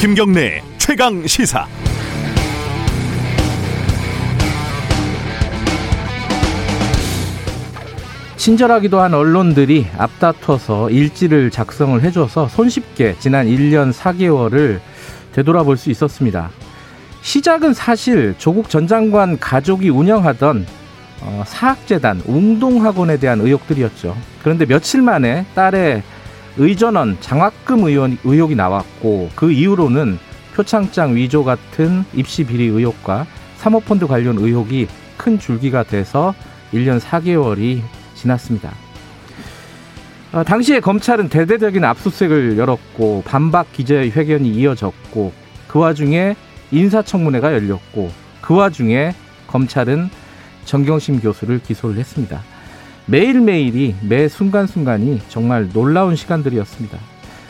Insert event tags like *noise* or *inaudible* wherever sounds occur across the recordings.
김경래 최강 시사. 친절하기도 한 언론들이 앞다퉈서 일지를 작성을 해줘서 손쉽게 지난 1년 4개월을 되돌아볼 수 있었습니다. 시작은 사실 조국 전 장관 가족이 운영하던 어, 사학재단 웅동학원에 대한 의혹들이었죠. 그런데 며칠 만에 딸의 의전원 장학금 의원, 의혹이 나왔고 그 이후로는 표창장 위조 같은 입시 비리 의혹과 사모펀드 관련 의혹이 큰 줄기가 돼서 1년 4개월이 지났습니다. 어, 당시에 검찰은 대대적인 압수수색을 열었고 반박 기자회견이 이어졌고 그 와중에 인사청문회가 열렸고 그 와중에 검찰은 정경심 교수를 기소를 했습니다. 매일매일이 매 순간순간이 정말 놀라운 시간들이었습니다.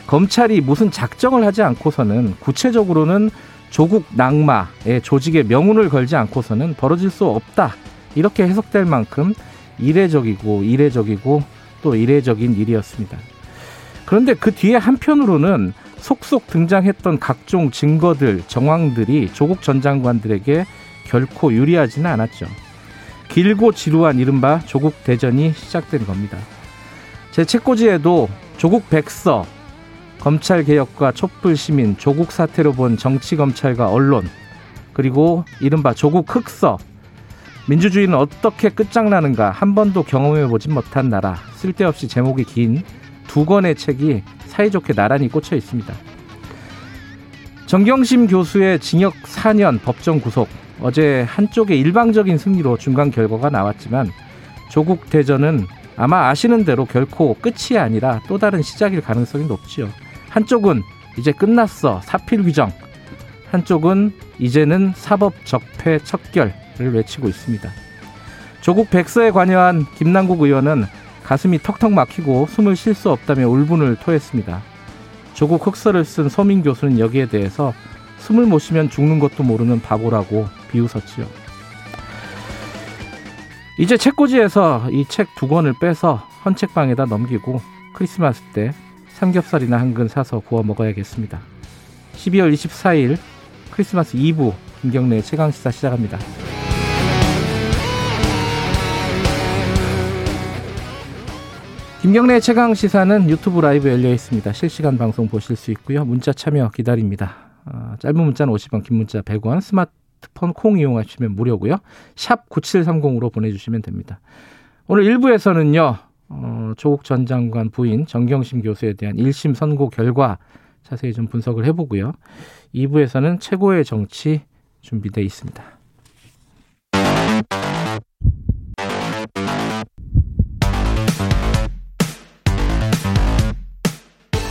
검찰이 무슨 작정을 하지 않고서는 구체적으로는 조국 낙마의 조직의 명운을 걸지 않고서는 벌어질 수 없다. 이렇게 해석될 만큼 이례적이고 이례적이고 또 이례적인 일이었습니다. 그런데 그 뒤에 한편으로는 속속 등장했던 각종 증거들, 정황들이 조국 전 장관들에게 결코 유리하지는 않았죠. 길고 지루한 이른바 조국 대전이 시작된 겁니다. 제 책꽂이에도 조국 백서, 검찰 개혁과 촛불 시민, 조국 사태로 본 정치 검찰과 언론, 그리고 이른바 조국 흑서, 민주주의는 어떻게 끝장나는가 한 번도 경험해 보진 못한 나라, 쓸데없이 제목이 긴 두 권의 책이 사이좋게 나란히 꽂혀 있습니다. 정경심 교수의 징역 4년 법정 구속, 어제 한쪽의 일방적인 승리로 중간 결과가 나왔지만 조국 대전은 아마 아시는 대로 결코 끝이 아니라 또 다른 시작일 가능성이 높지요. 한쪽은 이제 끝났어 사필 규정, 한쪽은 이제는 사법 적폐 척결을 외치고 있습니다. 조국 백서에 관여한 김남국 의원은 가슴이 턱턱 막히고 숨을 쉴 수 없다며 울분을 토했습니다. 조국 흑서를 쓴 서민 교수는 여기에 대해서 숨을 못 쉬면 죽는 것도 모르는 바보라고 비웃었지요. 이제 책꽂이에서 이 책 두 권을 빼서 헌책방에다 넘기고 크리스마스 때 삼겹살이나 한 근 사서 구워 먹어야겠습니다. 12월 24일 크리스마스 2부 김경래의 최강시사 시작합니다. 김경래의 최강 시사는 유튜브 라이브 열려 있습니다. 실시간 방송 보실 수 있고요. 문자 참여 기다립니다. 어, 짧은 문자는 50원, 긴 문자 100원, 스마트폰 콩 이용하시면 무료고요. 샵 9730으로 보내주시면 됩니다. 오늘 1부에서는요. 어, 조국 전 장관 부인 정경심 교수에 대한 1심 선고 결과 자세히 좀 분석을 해보고요. 2부에서는 최고의 정치 준비되어 있습니다.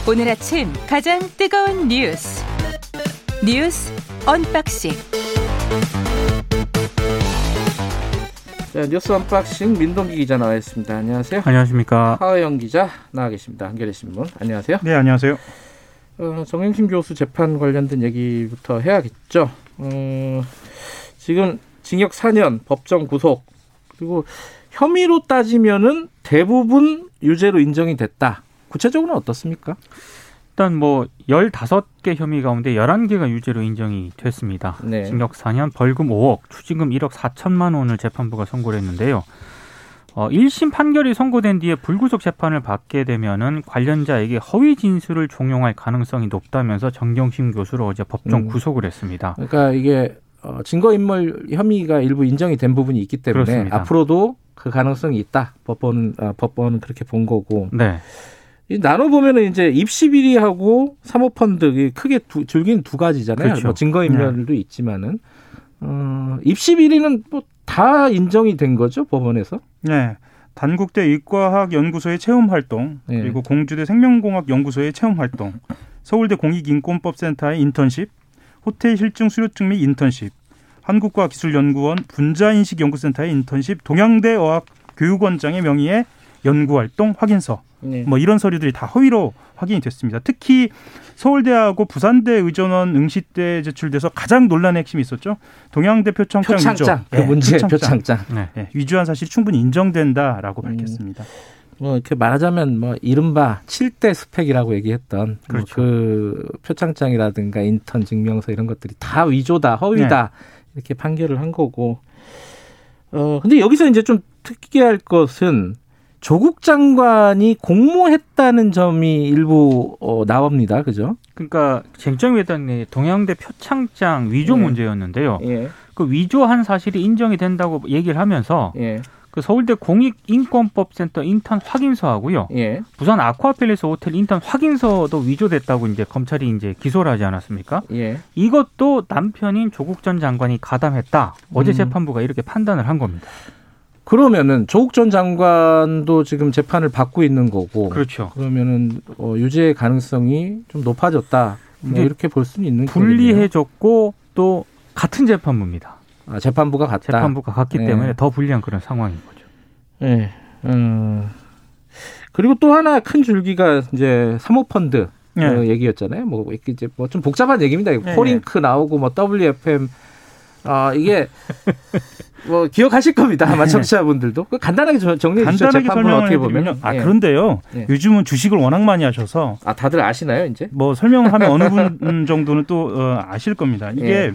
오늘 아침 가장 뜨거운 뉴스 뉴스 unboxing 자, 뉴스 unboxing 민동기 기자 나와 있습니다. 안녕하세요. 안녕하십니까. 하어영 기자 나와 계십니다. 한겨레 신문. 안녕하세요. 네, 안녕하세요. 어, 정경심 교수 재판 관련된 얘기부터 해야겠죠. 어, 지금 징역 4년 법정 구속 그리고 혐의로 따지면은 대부분 유죄로 인정이 됐다. 구체적으로는 어떻습니까? 일단 뭐 15개 혐의 가운데 11개가 유죄로 인정이 됐습니다. 네. 징역 4년, 벌금 5억, 추징금 1억 4천만 원을 재판부가 선고를 했는데요. 어, 1심 판결이 선고된 뒤에 불구속 재판을 받게 되면은 관련자에게 허위 진술을 종용할 가능성이 높다면서 정경심 교수를 어제 법정 음. 구속을 했습니다. 그러니까 이게 어, 증거인멸 혐의가 일부 인정이 된 부분이 있기 때문에 그렇습니다. 앞으로도 그 가능성이 있다. 법원은 아, 법원은 그렇게 본 거고 네. 이 나눠 보면은 이제 입시 비리하고 사모펀드 이 크게 두, 줄기는 두 가지잖아요. 그렇죠. 뭐 증거 인멸도 있지만은 어, 입시 비리는 뭐 다 인정이 된 거죠 법원에서. 네. 단국대 의과학 연구소의 체험 활동, 네. 그리고 공주대 생명공학 연구소의 체험 활동, 서울대 공익인권법센터의 인턴십, 호텔 실증 수료증 및 인턴십, 한국과학기술연구원 분자인식연구센터의 인턴십, 동양대 어학 교육원장의 명의의 연구활동 확인서, 네. 뭐 이런 서류들이 다 허위로 확인이 됐습니다. 특히 서울대하고 부산대 의전원 응시 때 제출돼서 가장 논란의 핵심이 있었죠. 동양대 표창장, 표창장 위조. 그 예, 문제 표창장. 표창장. 네. 예, 위조한 사실이 충분히 인정된다라고 음. 밝혔습니다. 뭐 이렇게 말하자면 뭐 이른바 7대 스펙이라고 얘기했던 그렇죠. 뭐그 표창장이라든가 인턴 증명서 이런 것들이 다 위조다, 허위다 이렇게 판결을 한 거고. 어 근데 여기서 이제 좀 특이할 것은 조국 장관이 공모했다는 점이 일부 어, 나옵니다. 그죠? 그러니까 쟁점이 됐던 게 동양대 표창장 위조 예. 문제였는데요. 예. 그 위조한 사실이 인정이 된다고 얘기를 하면서 예. 그 서울대 공익인권법센터 인턴 확인서하고요. 예. 부산 아쿠아팰리스 호텔 인턴 확인서도 위조됐다고 이제 검찰이 이제 기소를 하지 않았습니까? 예. 이것도 남편인 조국 전 장관이 가담했다. 어제 음. 재판부가 이렇게 판단을 한 겁니다. 그러면은 조국 전 장관도 지금 재판을 받고 있는 거고. 그렇죠. 그러면은 어, 유죄의 가능성이 좀 높아졌다. 뭐 이렇게 볼 수는 있는. 불리해졌고 또 같은 재판부입니다. 아, 재판부가 같다. 재판부가 같기 네. 때문에 더 불리한 그런 상황인 거죠. 네. 음. 그리고 또 하나 큰 줄기가 이제 사모펀드 네. 어, 얘기였잖아요. 뭐 이렇게 이제 뭐 좀 복잡한 얘기입니다. 네, 코링크 나오고 뭐 WFM 아 이게 *laughs* 뭐 기억하실 겁니다. 아마 청취자분들도 그 간단하게 저- 정리해 주시죠. 간단하게 설명을 어떻게 해드리면 보면 아 예. 그런데요. 예. 요즘은 주식을 워낙 많이 하셔서 아 다들 아시나요 이제? 뭐 설명을 하면 어느 분 *laughs* 정도는 또 어, 아실 겁니다. 이게 예.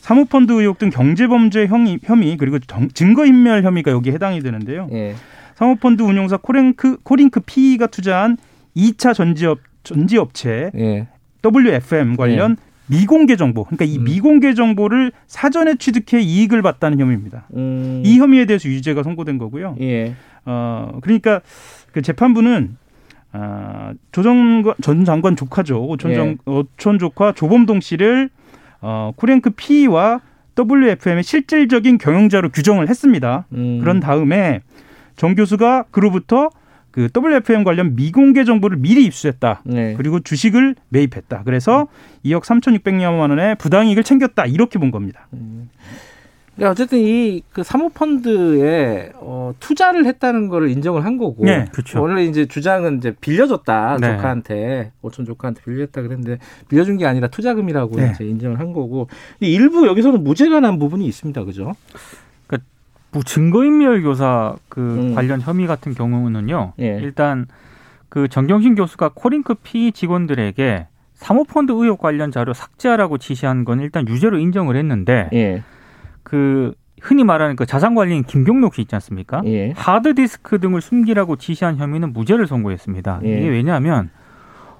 사모펀드 의혹 등 경제범죄 혐의, 혐의 그리고 정- 증거인멸 혐의가 여기 에 해당이 되는데요. 예. 사모펀드 운용사 코링크 코링크 PE가 투자한 2차 전지업 전지업체 예. WFM 관련 미공개 정보, 그러니까 이 음. 미공개 정보를 사전에 취득해 이익을 봤다는 혐의입니다. 음. 이 혐의에 대해서 유죄가 선고된 거고요. 예. 어 그러니까 그 재판부는 아, 조정 전 장관 조카죠 오촌, 예. 정, 오촌 조카 조범동 씨를 어, 코랭크 P와 WFM의 실질적인 경영자로 규정을 했습니다. 음. 그런 다음에 정 교수가 그로부터 그 WFM 관련 미공개 정보를 미리 입수했다. 네. 그리고 주식을 매입했다. 그래서 2억 3,600여만 원의 부당이익을 챙겼다. 이렇게 본 겁니다. 그러니까 어쨌든 이 그 사모펀드에 어, 투자를 했다는 거를 인정을 한 거고. 네, 그렇죠. 원래 이제 주장은 이제 빌려줬다 네. 조카한테 오촌 조카한테 빌렸다 그랬는데 빌려준 게 아니라 투자금이라고 네. 이제 인정을 한 거고 일부 여기서는 무죄가 난 부분이 있습니다, 그죠? 뭐 증거인멸 교사 그 음. 관련 혐의 같은 경우는요. 예. 일단 그 정경심 교수가 코링크 P 직원들에게 사모펀드 의혹 관련 자료 삭제하라고 지시한 건 일단 유죄로 인정을 했는데 예, 그 흔히 말하는 그 자산 관리인 김경록 씨 있지 않습니까? 예, 하드디스크 등을 숨기라고 지시한 혐의는 무죄를 선고했습니다. 예. 이게 왜냐하면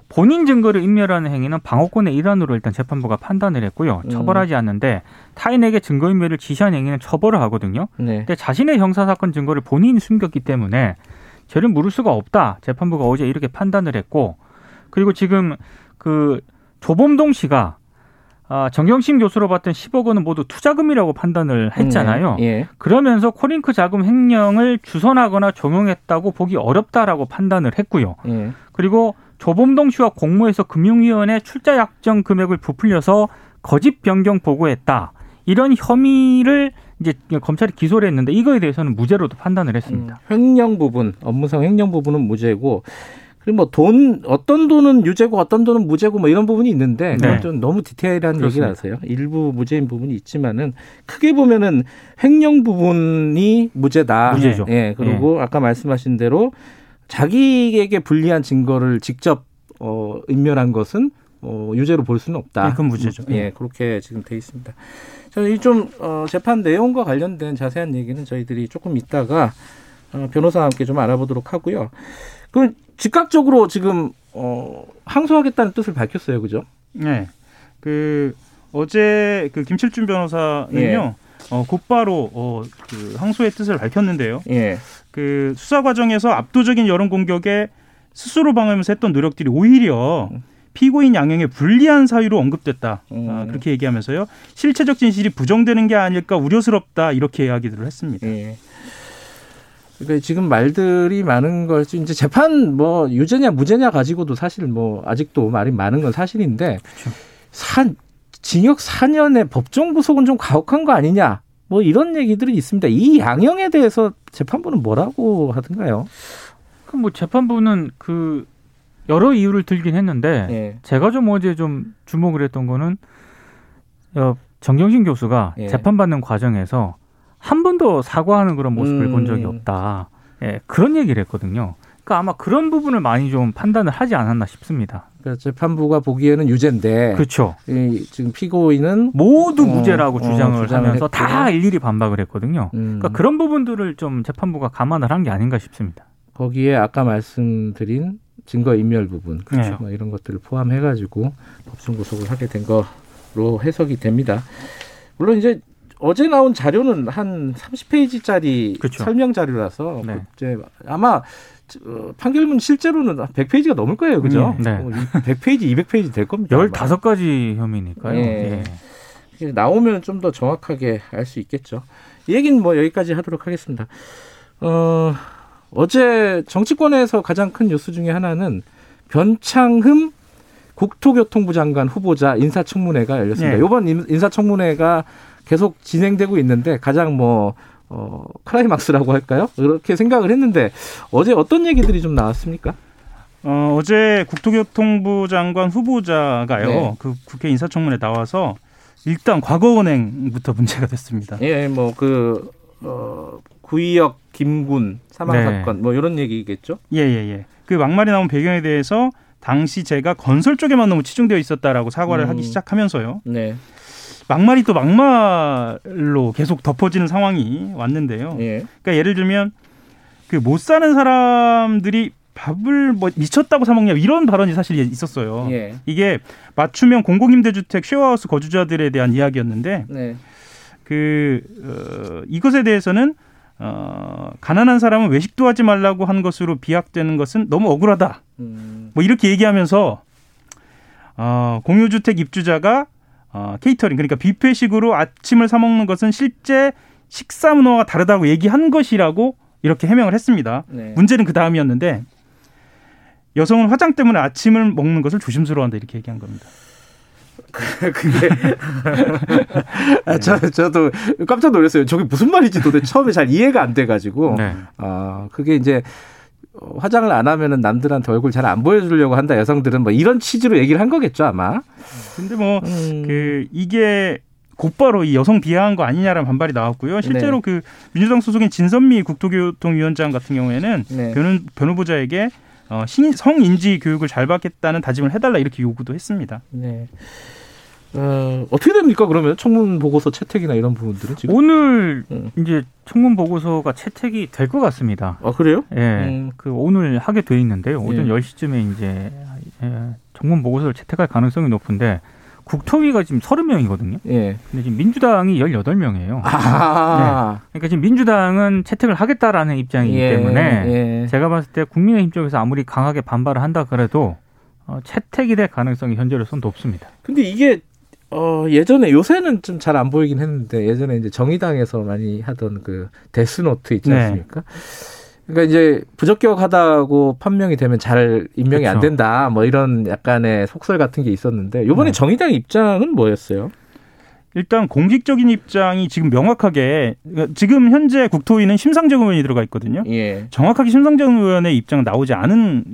본인 증거를 인멸하는 행위는 방어권의 일환으로 일단 재판부가 판단을 했고요. 음. 처벌하지 않는데 타인에게 증거 인멸을 지시한 행위는 처벌을 하거든요. 네, 근데 자신의 형사 사건 증거를 본인이 숨겼기 때문에 죄를 물을 수가 없다. 재판부가 어제 이렇게 판단을 했고 그리고 지금 그 조범동 씨가 아, 정경심 교수로 봤던 10억 원은 모두 투자금이라고 판단을 했잖아요. 네, 예, 그러면서 코링크 자금 횡령을 주선하거나 종용했다고 보기 어렵다라고 판단을 했고요. 예, 그리고 조범동 씨와 공모해서 금융위원회 출자 약정 금액을 부풀려서 거짓 변경 보고했다. 이런 혐의를 이제 검찰이 기소를 했는데 이거에 대해서는 무죄로도 판단을 했습니다. 음, 횡령 부분, 업무상 횡령 부분은 무죄고 그리고 뭐 돈 어떤 돈은 유죄고 어떤 돈은 무죄고 뭐 이런 부분이 있는데 그건 네. 좀 너무 디테일한. 얘기라서요. 일부 무죄인 부분이 있지만은 크게 보면은 횡령 부분이 무죄다. 무죄죠. 예. 그리고 아까 말씀하신 대로 자기에게 불리한 증거를 직접 어 인멸한 것은 어 유죄로 볼 수는 없다. 예, 그건 무죄죠. 예, 그렇게 지금 돼 있습니다. 저는 이좀 어, 재판 내용과 관련된 자세한 얘기는 저희들이 조금 있다가 어, 변호사와 함께 좀 알아보도록 하고요. 그 즉각적으로 지금 어, 항소하겠다는 뜻을 밝혔어요, 그죠? 네. 그 어제 그 김칠준 변호사는요. 예. 어, 곧바로 어, 그 항소의 뜻을 밝혔는데요. 예, 그 수사 과정에서 압도적인 여론 공격에 스스로 방어하면서 했던 노력들이 오히려 피고인 양형에 불리한 사유로 언급됐다. 음. 아, 그렇게 얘기하면서요. 실체적 진실이 부정되는 게 아닐까 우려스럽다. 이렇게 이야기들을 했습니다. 예. 그러니까 지금 말들이 많은 걸 이제 재판 뭐 유죄냐 무죄냐 가지고도 사실 뭐 아직도 말이 많은 건 사실인데 사, 징역 4년의 법정 구속은 좀 가혹한 거 아니냐 뭐 이런 얘기들이 있습니다. 이 양형에 대해서 재판부는 뭐라고 하던가요? 그럼 뭐 재판부는 그 여러 이유를 들긴 했는데 예. 제가 좀 어제 좀 주목을 했던 거는 어, 정경심 교수가 예. 재판받는 과정에서 한 번도 사과하는 그런 모습을 음. 본 적이 없다. 예, 그런 얘기를 했거든요. 그러니까 아마 그런 부분을 많이 좀 판단을 하지 않았나 싶습니다. 그러니까 재판부가 보기에는 유죄인데 그렇죠. 이, 지금 피고인은 모두 어, 무죄라고 어, 주장을 주장을 하면서 했고. 다 일일이 반박을 했거든요. 음, 그러니까 그런 부분들을 좀 재판부가 감안을 한 게 아닌가 싶습니다. 거기에 아까 말씀드린 증거 인멸 부분 그렇죠. 뭐 이런 것들을 포함해가지고 법정 구속을 하게 된 거로 해석이 됩니다. 물론 이제 어제 나온 자료는 한 30페이지짜리 그렇죠. 설명 자료라서 네. 이제 아마 어, 판결문 실제로는 100페이지가 넘을 거예요, 그죠? 네. 어, 100페이지, 200페이지 될 겁니다. 아마. 15가지 혐의니까요. 예. 예. 이게 나오면 좀 더 정확하게 알 수 있겠죠. 이 얘기는 뭐 여기까지 하도록 하겠습니다. 어, 어제 정치권에서 가장 큰 뉴스 중에 하나는 변창흠 국토교통부 장관 후보자 인사청문회가 열렸습니다. 예. 이번 인- 인사청문회가 계속 진행되고 있는데 가장 뭐 어, 클라이막스라고 할까요? 그렇게 생각을 했는데 어제 어떤 얘기들이 좀 나왔습니까? 어, 어제 국토교통부 장관 후보자가요. 네. 그 국회 인사청문회 나와서 일단 과거은행부터 문제가 됐습니다. 예, 뭐 그 어, 구의역 김군 사망 네. 사건 뭐 이런 얘기겠죠? 예, 예, 예. 그 막말이 나온 배경에 대해서 당시 제가 건설 쪽에만 너무 치중되어 있었다라고 사과를 음. 하기 시작하면서요. 네. 막말이 또 막말로 계속 덮어지는 상황이 왔는데요. 예. 그러니까 예를 들면 그 못 사는 사람들이 밥을 뭐 미쳤다고 사 먹냐 이런 발언이 사실 있었어요. 예. 이게 맞춤형 공공임대주택 쉐어하우스 거주자들에 대한 이야기였는데 네. 그 어, 이것에 대해서는 어, 가난한 사람은 외식도 하지 말라고 한 것으로 비약되는 것은 너무 억울하다. 음, 뭐 이렇게 얘기하면서 어, 공유주택 입주자가 어, 케이터링 그러니까 뷔페식으로 아침을 사 먹는 것은 실제 식사 문화와 다르다고 얘기한 것이라고 이렇게 해명을 했습니다. 네. 문제는 그 다음이었는데 여성은 화장 때문에 아침을 먹는 것을 조심스러워한다 이렇게 얘기한 겁니다. 그게 *laughs* 아, 저 저도 깜짝 놀랐어요. 저게 무슨 말인지 도대체 처음에 잘 이해가 안 돼가지고 네. 아 그게 이제 어, 화장을 안 하면은 남들한테 얼굴 잘 안 보여주려고 한다 여성들은 뭐 이런 취지로 얘기를 한 거겠죠 아마. 근데 뭐 음, 그 이게 곧바로 이 여성 비하한 거 아니냐라는 반발이 나왔고요. 실제로 네. 그 민주당 소속인 진선미 국토교통위원장 같은 경우에는 네. 변호, 변호보자에게 어, 신- 성인지 교육을 잘 받겠다는 다짐을 해달라 이렇게 요구도 했습니다. 네. 어, 어떻게 됩니까 그러면 청문 보고서 채택이나 이런 부분들은 지금? 오늘 음. 이제 청문 보고서가 채택이 될 것 같습니다. 아 그래요? 예. 음. 그 오늘 하게 돼 있는데요. 오전 예. 10시쯤에 이제 예, 청문 보고서를 채택할 가능성이 높은데 국토위가 지금 30명이거든요. 예. 근데 지금 민주당이 18명이에요. 아. 그러니까 지금 민주당은 채택을 하겠다라는 입장이기 예, 때문에 예. 제가 봤을 때 국민의힘 쪽에서 아무리 강하게 반발을 한다 그래도 어, 채택이 될 가능성이 현재로서는 높습니다. 근데 이게 어 예전에 요새는 좀 잘 안 보이긴 했는데 예전에 이제 정의당에서 많이 하던 그 데스노트 있지 네. 않습니까? 그러니까 이제 부적격하다고 판명이 되면 잘 임명이 안 그렇죠. 된다 뭐 이런 약간의 속설 같은 게 있었는데 이번에 네. 정의당 입장은 뭐였어요? 일단 공식적인 입장이 지금 명확하게 지금 현재 국토위는 심상정 의원이 들어가 있거든요. 예. 정확하게 심상정 의원의 입장은 나오지 않은 음,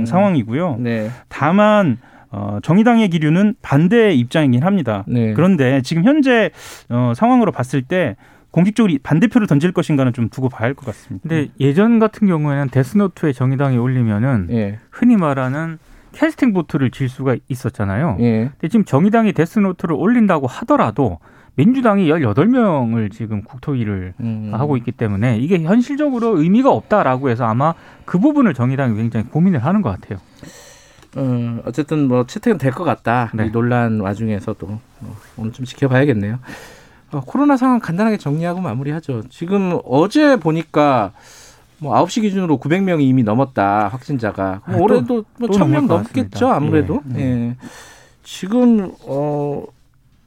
음. 상황이고요. 네. 다만 어, 정의당의 기류는 반대 입장이긴 합니다. 네. 그런데 지금 현재 어, 상황으로 봤을 때 공식적으로 이 반대표를 던질 것인가는 좀 두고 봐야 할 것 같습니다. 근데 예전 같은 경우에는 데스노트에 정의당이 올리면은 예. 흔히 말하는 캐스팅 보트를 질 수가 있었잖아요. 예. 근데 지금 정의당이 데스노트를 올린다고 하더라도 민주당이 18명을 지금 국토위를 음. 하고 있기 때문에 이게 현실적으로 의미가 없다라고 해서 아마 그 부분을 정의당이 굉장히 고민을 하는 것 같아요. 어, 어쨌든 뭐 채택은 될 것 같다. 네. 이 논란 와중에서도 어, 오늘 좀 지켜봐야겠네요. 어, 코로나 상황 간단하게 정리하고 마무리하죠. 지금 어제 보니까 뭐 9시 기준으로 900명이 이미 넘었다 확진자가. 아, 또- 올해도 뭐또 1000명 넘을 것 넘겠죠 같습니다. 아무래도. 예, 예. 지금 어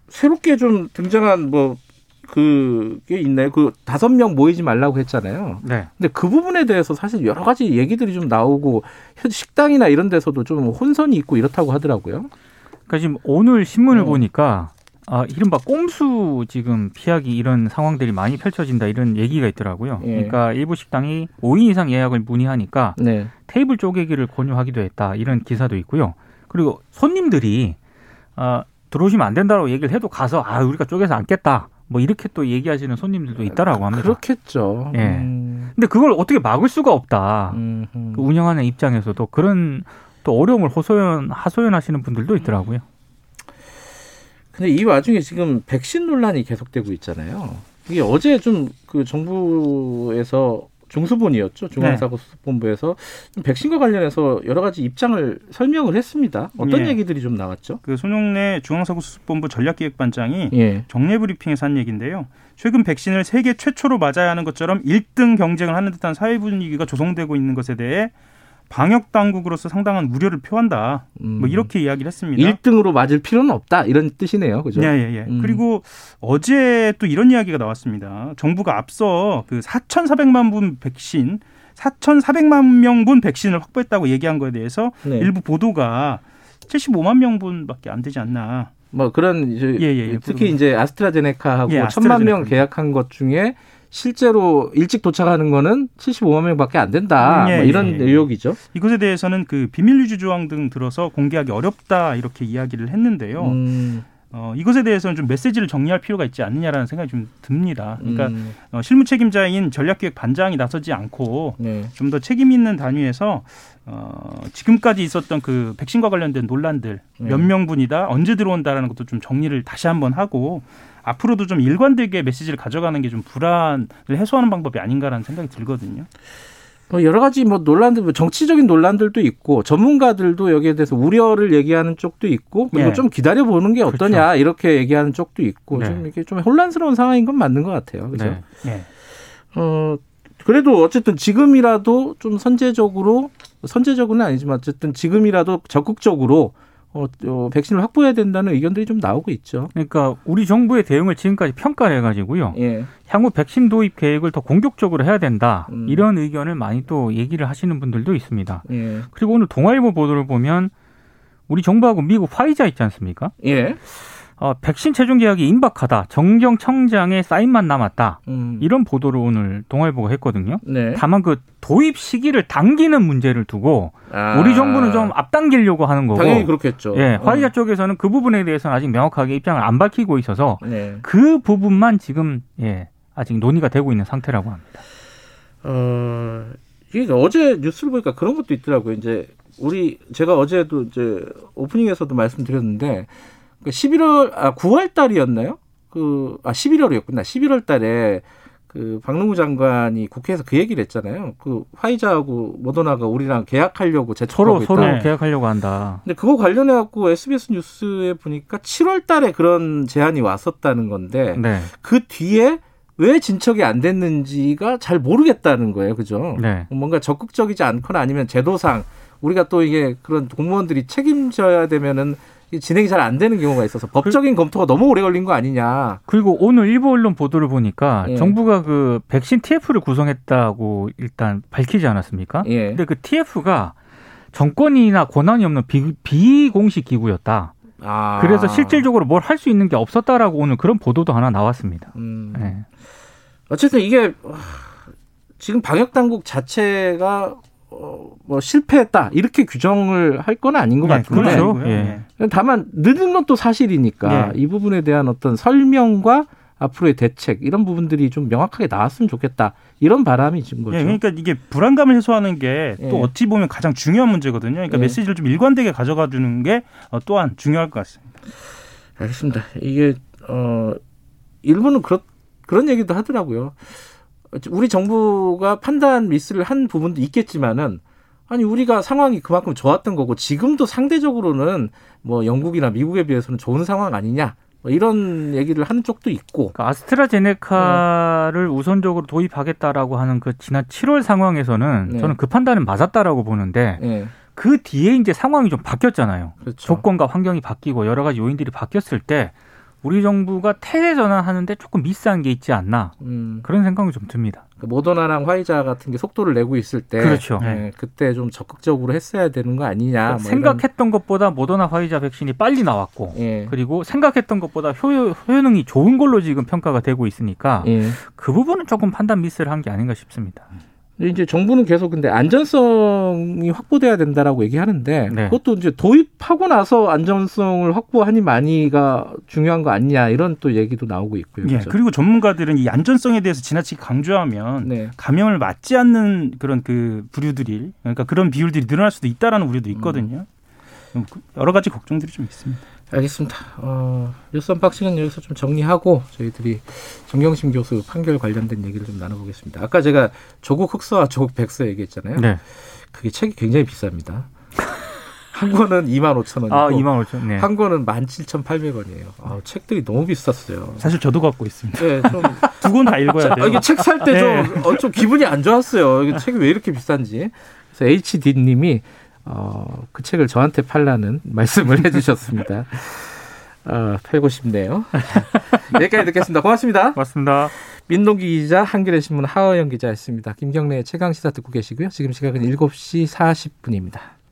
새롭게 좀 등장한 뭐 그게 있나요? 그 다섯 명 모이지 말라고 했잖아요. 네. 근데 그 부분에 대해서 사실 여러 가지 얘기들이 좀 나오고 현 식당이나 이런 데서도 좀 혼선이 있고 이렇다고 하더라고요. 그러니까 지금 오늘 신문을 어. 보니까 아, 이른바 꼼수 지금 피하기 이런 상황들이 많이 펼쳐진다 이런 얘기가 있더라고요. 예. 그러니까 일부 식당이 5인 이상 예약을 문의하니까 네. 테이블 쪼개기를 권유하기도 했다 이런 기사도 있고요. 그리고 손님들이 아, 들어오시면 안 된다고 얘기를 해도 가서 아 우리가 쪼개서 앉겠다 뭐 이렇게 또 얘기하시는 손님들도 있다라고 합니다. 그렇겠죠. 예. 음, 근데 그걸 어떻게 막을 수가 없다. 음, 음. 그 운영하는 입장에서도 그런 또 어려움을 호소연 하소연하시는 분들도 있더라고요. 근데 이 와중에 지금 백신 논란이 계속되고 있잖아요. 이게 어제 좀 그 정부에서 중수본이었죠 중앙사고수습본부에서 좀 백신과 관련해서 여러 가지 입장을 설명을 했습니다. 어떤 예. 얘기들이 좀 나왔죠? 그 손용래 중앙사고수습본부 전략기획반장이 예. 정례 브리핑에서 한 얘기인데요. 최근 백신을 세계 최초로 맞아야 하는 것처럼 1등 경쟁을 하는 듯한 사회 분위기가 조성되고 있는 것에 대해 방역 당국으로서 상당한 우려를 표한다. 뭐 이렇게 이야기를 했습니다. 1등으로 맞을 필요는 없다 이런 뜻이네요, 그죠? 예, 예, 예. 음. 그리고 어제 또 이런 이야기가 나왔습니다. 정부가 앞서 그 4,400만 분 백신, 4,400만 명분 백신을 확보했다고 얘기한 거에 대해서 네. 일부 보도가 75만 명분밖에 안 되지 않나. 뭐 그런 이제 예, 예, 예. 특히 이제 아스트라제네카하고 예, 천만 명 아스트라제네카. 계약한 것 중에 실제로 일찍 도착하는 거는 75만 명밖에 안 된다. 음, 예, 뭐 이런 예, 예. 의혹이죠. 이것에 대해서는 그 비밀 유지 조항 등 들어서 공개하기 어렵다 이렇게 이야기를 했는데요. 음, 어, 이것에 대해서는 좀 메시지를 정리할 필요가 있지 않느냐라는 생각이 좀 듭니다. 그러니까 음, 어, 실무 책임자인 전략기획 반장이 나서지 않고 네. 좀더 책임 있는 단위에서 어, 지금까지 있었던 그 백신과 관련된 논란들 네. 몇 명분이다 언제 들어온다라는 것도 좀 정리를 다시 한번 하고 앞으로도 좀 일관되게 메시지를 가져가는 게 좀 불안을 해소하는 방법이 아닌가라는 생각이 들거든요. 뭐 여러 가지 뭐 논란들, 뭐 정치적인 논란들도 있고 전문가들도 여기에 대해서 우려를 얘기하는 쪽도 있고 그리고 예. 좀 기다려 보는 게 어떠냐 이렇게 얘기하는 쪽도 있고 네. 좀 이게 좀 혼란스러운 상황인 건 맞는 것 같아요. 그죠? 네. 예. 어, 그래도 어쨌든 지금이라도 좀 선제적으로, 선제적으로는 아니지만 어쨌든 지금이라도 적극적으로 어, 어, 백신을 확보해야 된다는 의견들이 좀 나오고 있죠. 그러니까 우리 정부의 대응을 지금까지 평가를 해가지고요. 예. 향후 백신 도입 계획을 더 공격적으로 해야 된다. 음. 이런 의견을 많이 또 얘기를 하시는 분들도 있습니다. 예. 그리고 오늘 동아일보 보도를 보면 우리 정부하고 미국 화이자 있지 않습니까? 예. 어, 백신 최종 계약이 임박하다. 정경 청장의 사인만 남았다. 음. 이런 보도를 오늘 동아일보가 했거든요. 네. 다만 그 도입 시기를 당기는 문제를 두고 아. 우리 정부는 좀 앞당기려고 하는 거고 당연히 그렇겠죠. 예, 어. 화이자 쪽에서는 그 부분에 대해서는 아직 명확하게 입장을 안 밝히고 있어서 네. 그 부분만 지금 예, 아직 논의가 되고 있는 상태라고 합니다. 어, 이게 어제 뉴스를 보니까 그런 것도 있더라고요. 이제 우리 제가 어제도 이제 오프닝에서도 말씀드렸는데 그 11월 아 9월 달이었나요? 그 아 11월이었구나. 11월 달에 그 박능우 장관이 국회에서 그 얘기를 했잖아요. 그 화이자하고 모더나가 우리랑 계약하려고 서로 서로 있다. 네. 계약하려고 한다. 근데 그거 관련해 갖고 SBS 뉴스에 보니까 7월 달에 그런 제안이 왔었다는 건데 네. 그 뒤에 왜 진척이 안 됐는지가 잘 모르겠다는 거예요. 그죠? 네. 뭔가 적극적이지 않거나 아니면 제도상 우리가 또 이게 그런 공무원들이 책임져야 되면은 진행이 잘 안 되는 경우가 있어서 법적인 검토가 너무 오래 걸린 거 아니냐. 그리고 오늘 일부 언론 보도를 보니까 예. 정부가 그 백신 TF를 구성했다고 일단 밝히지 않았습니까? 예. 근데 그 TF가 정권이나 권한이 없는 비, 비공식 기구였다. 아. 그래서 실질적으로 뭘 할 수 있는 게 없었다라고 오늘 그런 보도도 하나 나왔습니다. 음. 네. 어쨌든 이게 와, 지금 방역 당국 자체가 어, 뭐 실패했다 이렇게 규정을 할 건 아닌 것 네, 같은데 그렇죠. 아니고요. 예. 다만 늦은 건 또 사실이니까 네. 이 부분에 대한 어떤 설명과 앞으로의 대책 이런 부분들이 좀 명확하게 나왔으면 좋겠다 이런 바람이 지금 거죠. 예, 그러니까 이게 불안감을 해소하는 게또 예. 어찌 보면 가장 중요한 문제거든요. 그러니까 예. 메시지를 좀 일관되게 가져가 주는 게 어, 또한 중요할 것 같습니다. 알겠습니다. 이게 어 일부는 그렇 그런 얘기도 하더라고요. 우리 정부가 판단 미스를 한 부분도 있겠지만은 아니 우리가 상황이 그만큼 좋았던 거고 지금도 상대적으로는 뭐 영국이나 미국에 비해서는 좋은 상황 아니냐 뭐 이런 얘기를 하는 쪽도 있고 그러니까 아스트라제네카를 우선적으로 도입하겠다라고 하는 그 지난 7월 상황에서는 네. 저는 그 판단은 맞았다라고 보는데 예그 뒤에 이제 상황이 좀 바뀌었잖아요. 그렇죠. 조건과 환경이 바뀌고 여러 가지 요인들이 바뀌었을 때 우리 정부가 태세 전환하는데 조금 미스한 게 있지 않나 음, 그런 생각이 좀 듭니다. 그 모더나랑 화이자 같은 게 속도를 내고 있을 때 그렇죠. 예, 그때 좀 적극적으로 했어야 되는 거 아니냐 뭐 생각했던 것보다 모더나 화이자 백신이 빨리 나왔고 이런, 예. 그리고 생각했던 것보다 효, 효능이 좋은 걸로 지금 평가가 되고 있으니까 예. 그 부분은 조금 판단 미스를 한 게 아닌가 싶습니다. 이제 정부는 계속 근데 안전성이 확보돼야 된다라고 얘기하는데 네. 그것도 이제 도입하고 나서 안전성을 확보하니 많이가 중요한 거 아니냐 이런 또 얘기도 나오고 있고요. 예, 그렇죠? 그리고 전문가들은 이 안전성에 대해서 지나치게 강조하면 네. 감염을 막지 않는 그런 그 부류들이 그러니까 그런 비율들이 늘어날 수도 있다라는 우려도 있거든요. 음, 여러 가지 걱정들이 좀 있습니다. 알겠습니다. 어, 뉴스 언박싱은 여기서 좀 정리하고 저희들이 정경심 교수 판결 관련된 얘기를 좀 나눠보겠습니다. 아까 제가 조국 흑서와 조국 백서 얘기했잖아요. 네. 그게 책이 굉장히 비쌉니다. 한 권은 2만 5천 원이고 아, 2만 5천. 네. 한 권은 17,800원이에요. 아, 책들이 너무 비쌌어요. 사실 저도 갖고 있습니다. 네, 좀 *laughs* 두권 다 읽어야 아, 돼요. 이게 책 살 때좀 네. 어, 좀 기분이 안 좋았어요. 이게 책이 왜 이렇게 비싼지. 그래서 HD님이 어, 그 책을 저한테 팔라는 *laughs* 말씀을 해주셨습니다. 어, 팔고 싶네요. *laughs* 여기까지 듣겠습니다. 고맙습니다. 맞습니다. 민동기 기자, 한겨레 신문 하어영 기자였습니다. 김경래의 최강 시사 듣고 계시고요. 지금 시각은 7시 40분입니다.